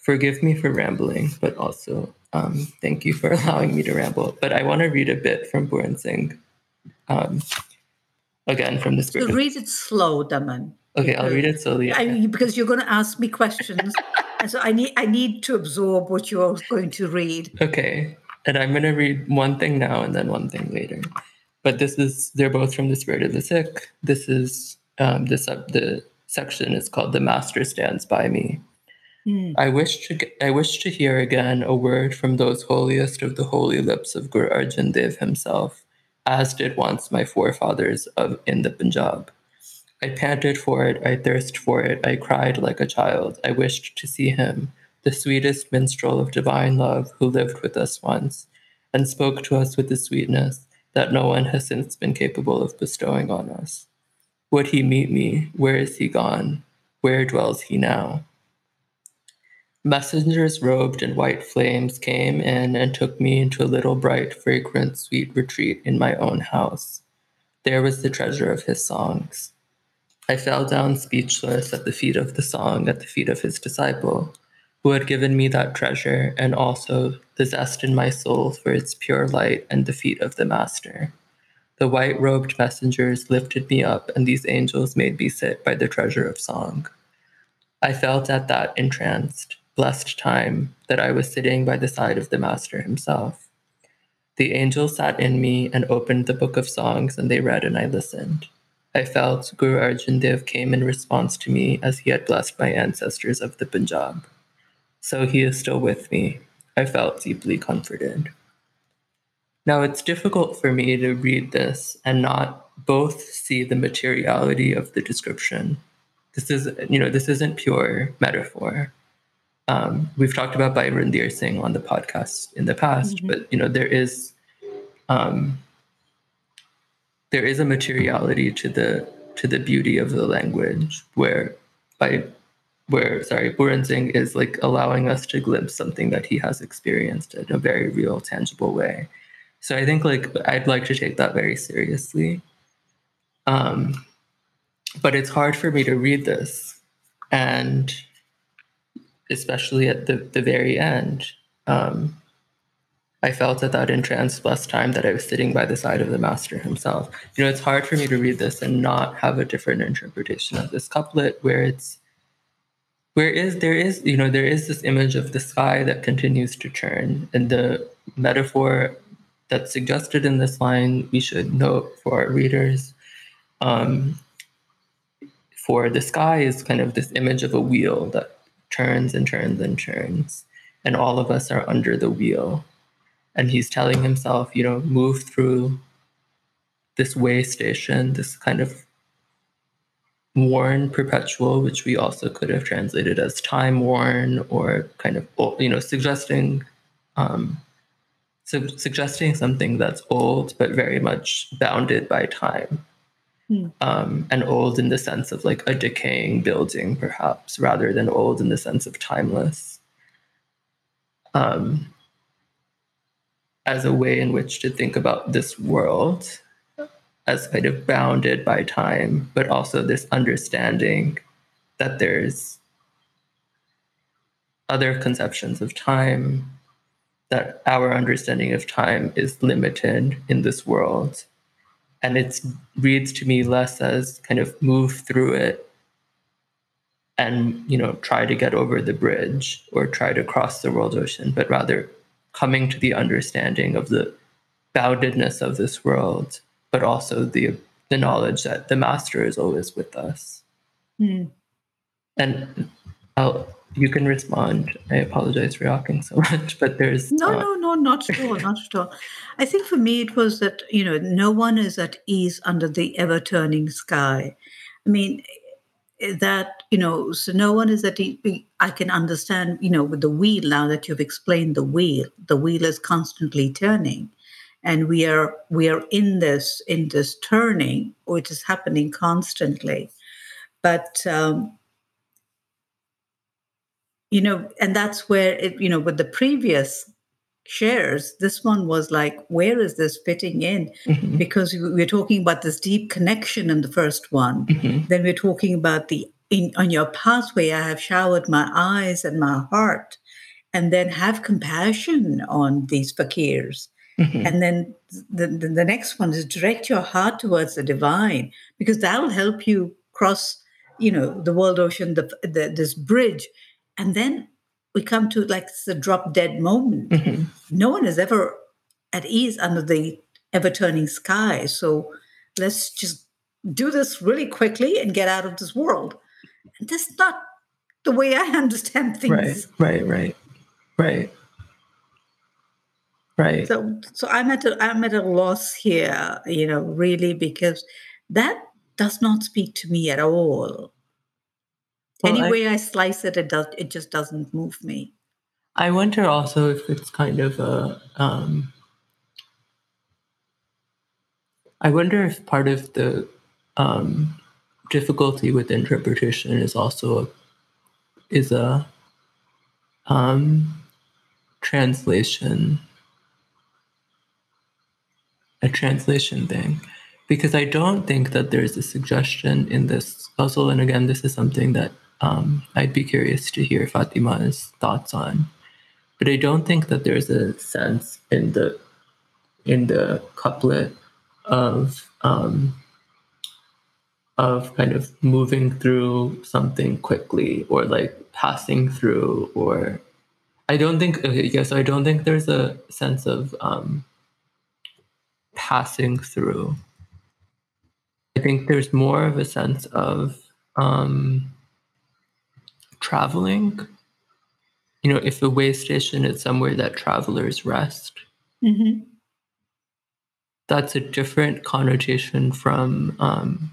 Forgive me for rambling but also um, thank you for allowing me to ramble but i want to read a bit from Puran Singh um, again from the So script read it slow, Daman. okay i'll read it slowly I, because you're going to ask me questions, and so I need I need to absorb what you're going to read. Okay. And I'm going to read one thing now and then one thing later. But this is, they're both from the Spirit of the Sikh. This is, um, this, uh, the section is called The Master Stands By Me. Mm. I wish to I wish to hear again a word from those holiest of the holy lips of Guru Arjan Dev himself, as did once my forefathers of in the Punjab. I panted for it, I thirst for it, I cried like a child. I wished to see him, the sweetest minstrel of divine love who lived with us once, and spoke to us with the sweetness that no one has since been capable of bestowing on us. Would he meet me? Where is he gone? Where dwells he now? Messengers robed in white flames came in and took me into a little bright, fragrant, sweet retreat in my own house. There was the treasure of his songs. I fell down speechless at the feet of the song, at the feet of his disciple, who had given me that treasure and also the zest in my soul for its pure light and the feet of the Master. The white robed messengers lifted me up, and these angels made me sit by the treasure of song. I felt at that entranced, blessed time that I was sitting by the side of the Master himself. The angels sat in me and opened the book of songs, and they read, and I listened. I felt Guru Arjan Dev came in response to me as he had blessed my ancestors of the Punjab. So he is still with me. I felt deeply comforted. Now it's difficult for me to read this and not both see the materiality of the description. This is, you know, this isn't pure metaphor. Um, we've talked about Byron Deer Singh on the podcast in the past, Mhm. but you know, there is um, there is a materiality to the to the beauty of the language where by where sorry Puran Singh is like allowing us to glimpse something that he has experienced in a very real tangible way so i think like i'd like to take that very seriously um but it's hard for me to read this and especially at the the very end um I felt at that entranced blessed time that I was sitting by the side of the master himself. You know, it's hard for me to read this and not have a different interpretation of this couplet where it's where is there is you know there is this image of the sky that continues to churn and the metaphor that's suggested in this line we should note for our readers um, for the sky is kind of this image of a wheel that turns and turns and turns and all of us are under the wheel and he's telling himself, you know, move through this way station, this kind of worn perpetual, which we also could have translated as time worn or kind of, you know, suggesting, um, su- suggesting something that's old but very much bounded by time. Hmm. Um, and old in the sense of like a decaying building, perhaps, rather than old in the sense of timeless. Um, as a way in which to think about this world as kind of bounded by time, but also this understanding that there's other conceptions of time, that our understanding of time is limited in this world. And it reads to me less as kind of move through it and you know try to get over the bridge or try to cross the world ocean, but rather coming to the understanding of the boundedness of this world, but also the the knowledge that the master is always with us. Hmm. And I'll, you can respond. I apologize for talking so much, but there's No, uh, no, no, not at all, not at all. I think for me it was that, you know, no one is at ease under the ever turning sky. I mean, eh, that, you know, so no one is at e- I can understand, you know, with the wheel now that you've explained the wheel, the wheel is constantly turning. And we are we are in this in this turning, which is happening constantly. But um, you know, and that's where it, you know, with the previous shares, this one was like, where is this fitting in? mhm, Because we- we're talking about this deep connection in the first one. mhm, Then we're talking about the in on your pathway, I have showered my eyes and my heart, and then have compassion on these fakirs. mhm, And then the, the, the next one is direct your heart towards the divine, because that'll help you cross, you know, the world ocean, the, the this bridge. And then we come to like the drop dead moment. mhm. No one is ever at ease under the ever turning sky. So let's just do this really quickly and get out of this world. And that's not the way I understand things. Right, right, right, right, right. So, so I'm at a, I'm at a loss here, you know, really because that does not speak to me at all. Well, Any I- way I slice it, it does. It just doesn't move me. I wonder also if it's kind of a. Um, I wonder if part of the um, difficulty with interpretation is also a, is a um, translation, a translation thing, because I don't think that there's a suggestion in this puzzle. And again, this is something that um, I'd be curious to hear Fatima's thoughts on but I don't think that there's a sense in the in the couplet of um, of kind of moving through something quickly or like passing through or I don't think okay, yes I don't think there's a sense of um, passing through. I think there's more of a sense of um, traveling you know, if a way station is somewhere that travelers rest, Mm-hmm. that's a different connotation from um,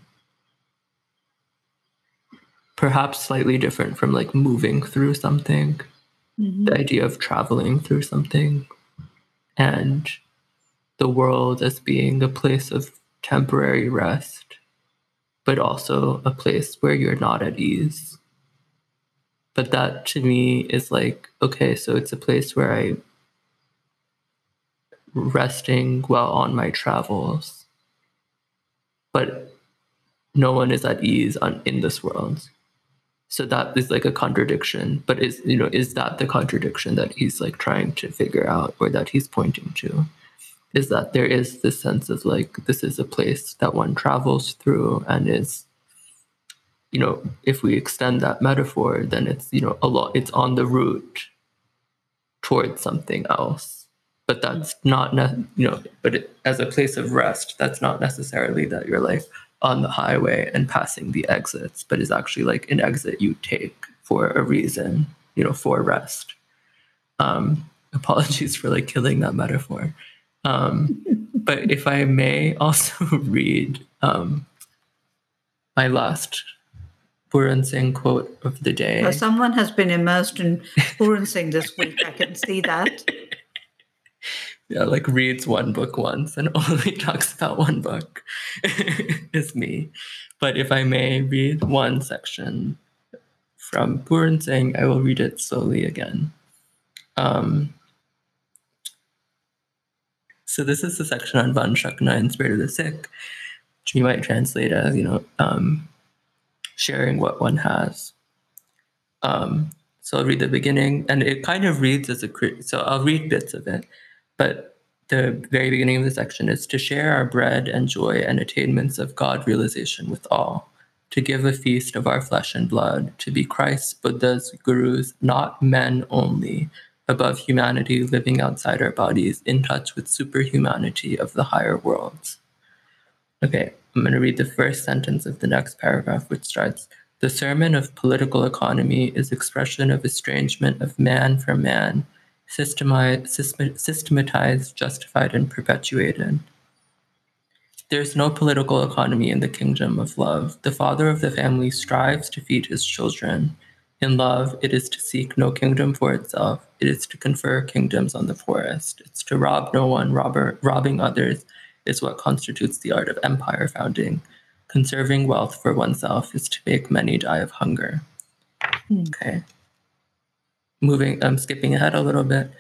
perhaps slightly different from like moving through something, Mm-hmm. the idea of traveling through something, and the world as being a place of temporary rest, but also a place where you're not at ease. But that to me is like, okay, so it's a place where I resting while on my travels, but no one is at ease on in this world. So that is like a contradiction. But is you know is that the contradiction that he's like trying to figure out or that he's pointing to? Is that there is this sense of like this is a place that one travels through and is you know if we extend that metaphor then it's you know a lot it's on the route towards something else. But that's not ne- you know but it, as a place of rest that's not necessarily that you're like on the highway and passing the exits but is actually like an exit you take for a reason you know for rest. Um apologies for like killing that metaphor. Um but if i may also read um my last Puran Singh quote of the day. Now, someone has been immersed in Puran Singh this week. I can see that. yeah, like reads one book once and only talks about one book is me. But if I may read one section from Puran Singh, I will read it slowly again. Um, so this is the section on Vand Chhakna Spirit of the Sikh, which you might translate as, you know, um, sharing what one has. Um, so I'll read the beginning, and it kind of reads as a, so I'll read bits of it. But the very beginning of the section is to share our bread and joy and attainments of God realization with all, to give a feast of our flesh and blood, to be Christ's, Buddha's, Guru's, not men only, above humanity living outside our bodies, in touch with superhumanity of the higher worlds. Okay, I'm going to read the first sentence of the next paragraph, which starts The sermon of political economy is expression of estrangement of man from man systematized, justified, and perpetuated. There is no political economy in the kingdom of love. The father of the family strives to feed his children. In love, it is to seek no kingdom for itself. It is to confer kingdoms on the poorest. It's to rob no one. Robber, robbing others is what constitutes the art of empire founding. Conserving wealth for oneself is to make many die of hunger. Mm. Okay moving, I'm um, skipping ahead a little bit.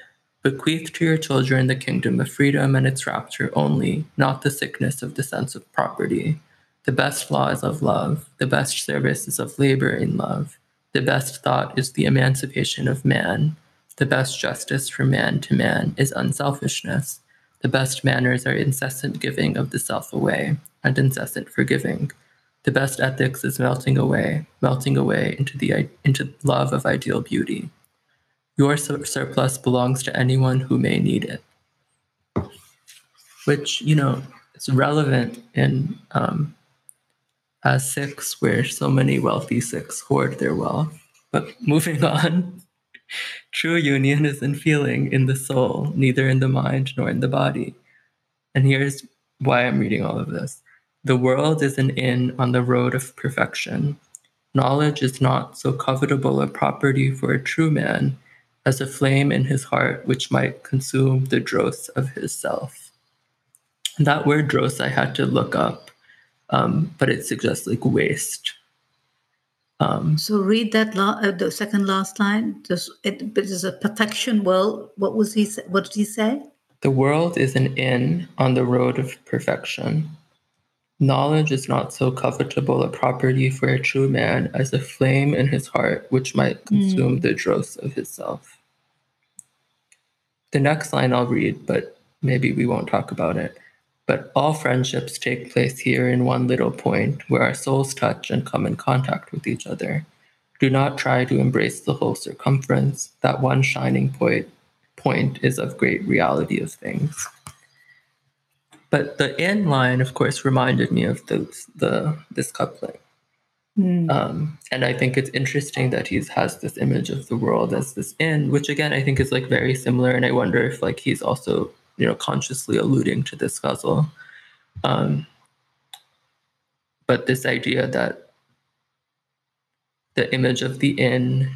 Bequeath to your children the kingdom of freedom and its rapture only, not the sickness of the sense of property. The best law is of love. The best service is of labor in love. The best thought is the emancipation of man. The best justice for man to man is unselfishness. The best manners are incessant giving of the self away and incessant forgiving. The best ethics is melting away, melting away into the into love of ideal beauty. Your surplus belongs to anyone who may need it. Which, you know, is relevant in um, as Sikhs, where so many wealthy Sikhs hoard their wealth. But moving on, true union is in feeling, in the soul, neither in the mind nor in the body. And here's why I'm reading all of this. The world is an inn on the road of perfection. Knowledge is not so covetable a property for a true man as a flame in his heart which might consume the dross of his self. And that word dross I had to look up, um, but it suggests like waste. Um, so read that la- uh, the second last line. Just it, it is a perfection world. What was he? What did he say? The world is an inn on the road of perfection. Knowledge is not so covetable a property for a true man as a flame in his heart which might consume mm. the dross of his self. The next line I'll read, but maybe we won't talk about it. But all friendships take place here in one little point where our souls touch and come in contact with each other. Do not try to embrace the whole circumference. That one shining point, point is of great reality of things. But the end line, of course, reminded me of the, the this couplet. Mm. Um, and I think it's interesting that he has this image of the world as this end, which again I think is like very similar. And I wonder if like he's also you know consciously alluding to this ghazal. Um, but this idea that the image of the inn,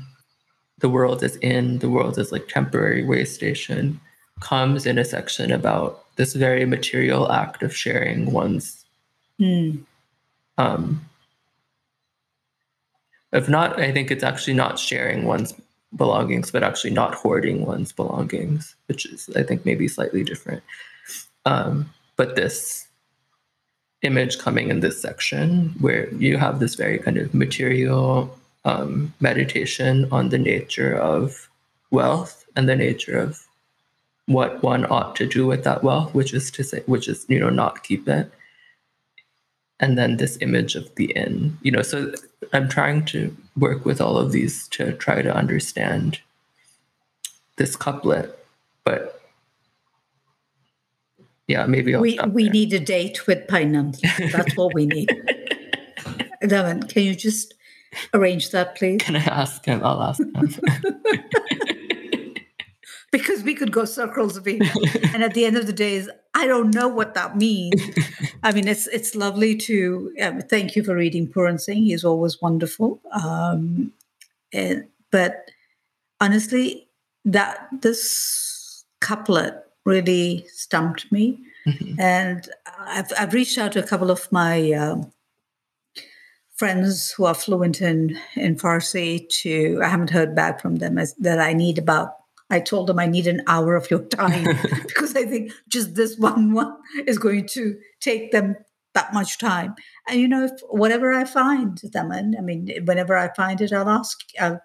the world is in, the world is like temporary way station, comes in a section about this very material act of sharing one's mm. um, if not, I think it's actually not sharing one's belongings, but actually not hoarding one's belongings, which is, I think, maybe slightly different. Um, but this image coming in this section where you have this very kind of material um, meditation on the nature of wealth and the nature of what one ought to do with that wealth, which is to say, which is, you know, not keep it and then this image of the inn. You know so i'm trying to work with all of these to try to understand this couplet but yeah maybe I'll we we there. need a date with Painan. that's what we need. Devin, can you just arrange that please? Can i ask him? I'll ask him because we could go circles of it and at the end of the day is I don't know what that means. I mean, it's it's lovely to um, thank you for reading Puran Singh. He's always wonderful. Um, and, but honestly, that this couplet really stumped me. Mm-hmm. And I've, I've reached out to a couple of my um, friends who are fluent in, in Farsi to, I haven't heard back from them as, that I need about, I told them I need an hour of your time because I think just this one one is going to take them that much time. And you know, if whatever I find, Daman, I mean, whenever I find it, I'll ask, I'll,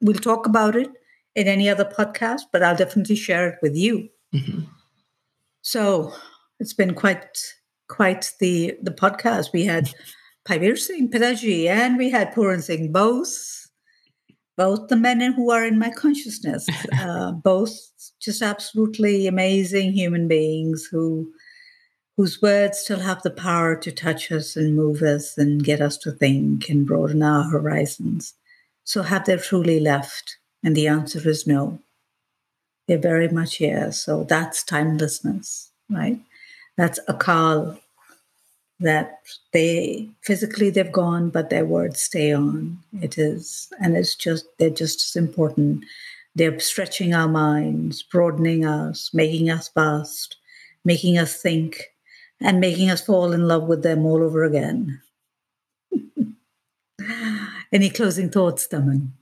we'll talk about it in any other podcast, but I'll definitely share it with you. Mm-hmm. So it's been quite quite the the podcast. We had Bhai Vir Singh Pidaji and we had Puran Singh, both both the men who are in my consciousness, uh, both just absolutely amazing human beings who whose words still have the power to touch us and move us and get us to think and broaden our horizons. So have they truly left? And the answer is no. They're very much here. So that's timelessness, right? That's a call that they physically they've gone, but their words stay on. It is, and it's just they're just as important. They're stretching our minds, broadening us, making us vast, making us think, and making us fall in love with them all over again. Any closing thoughts, Daman?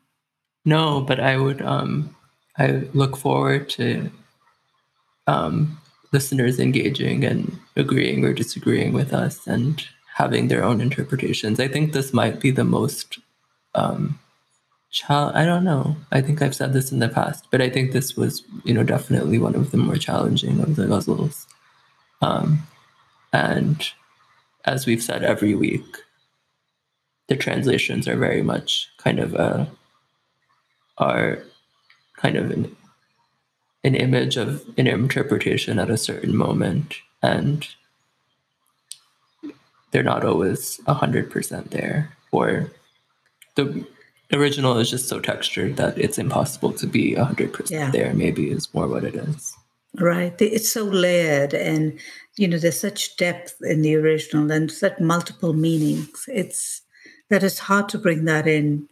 No, but I would um I look forward to um listeners engaging and agreeing or disagreeing with us and having their own interpretations. I think this might be the most um I don't know. I think I've said this in the past, but I think this was, you know, definitely one of the more challenging of the ghazals. Um, and as we've said every week, the translations are very much kind of a are kind of an, an image of an interpretation at a certain moment and they're not always 100% there. Or the original is just so textured that it's impossible to be 100% yeah. there. Maybe is more what it is. Right. It's so layered and you know there's such depth in the original and such multiple meanings. It's that it's hard to bring that in.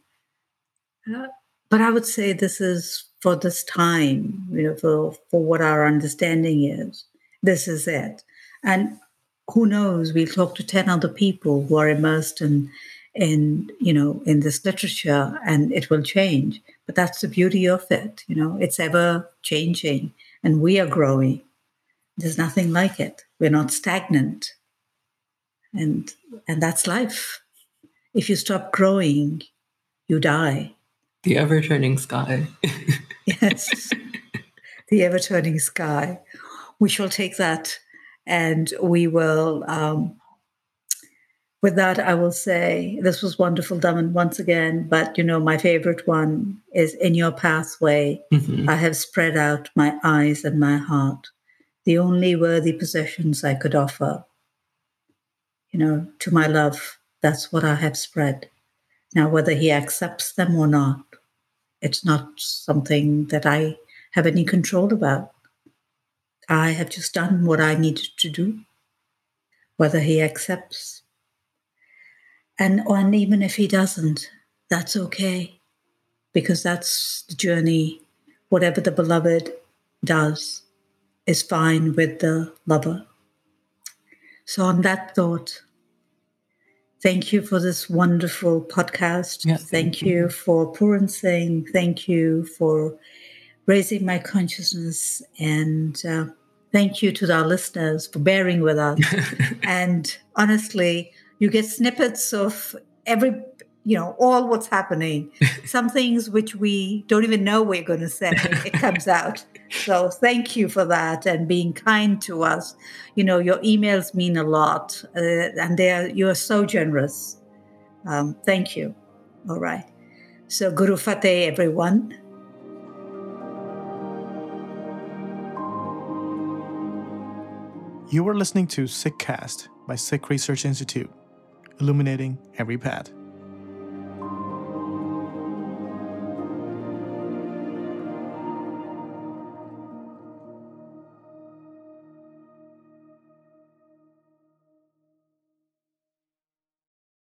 Uh, but I would say this is for this time, you know, for, for what our understanding is. This is it. And who knows, we'll talk to 10 other people who are immersed in, in, you know, in this literature and it will change. But that's the beauty of it. You know, it's ever changing and we are growing. There's nothing like it. We're not stagnant. And, and that's life. If you stop growing, you die. The ever turning sky. yes. The ever turning sky. We shall take that and we will. Um, with that, I will say this was wonderful, Daman, once again. But you know, my favorite one is In Your Pathway. Mm-hmm. I have spread out my eyes and my heart, the only worthy possessions I could offer. You know, to my love, that's what I have spread. Now, whether he accepts them or not, it's not something that I have any control about. I have just done what I needed to do, whether he accepts. And, and even if he doesn't, that's okay, because that's the journey. Whatever the beloved does is fine with the lover. So, on that thought, Thank you for this wonderful podcast. thank, thank you. you for Puran Singh. Thank you for raising my consciousness. And uh, thank you to our listeners for bearing with us. and honestly, you get snippets of every you know all what's happening. Some things which we don't even know we're going to say it comes out. So thank you for that and being kind to us. You know your emails mean a lot uh, and they are you are so generous. Um, thank you. All right. So guru fateh everyone. You are listening to Sikh Cast by Sikh Research Institute illuminating every path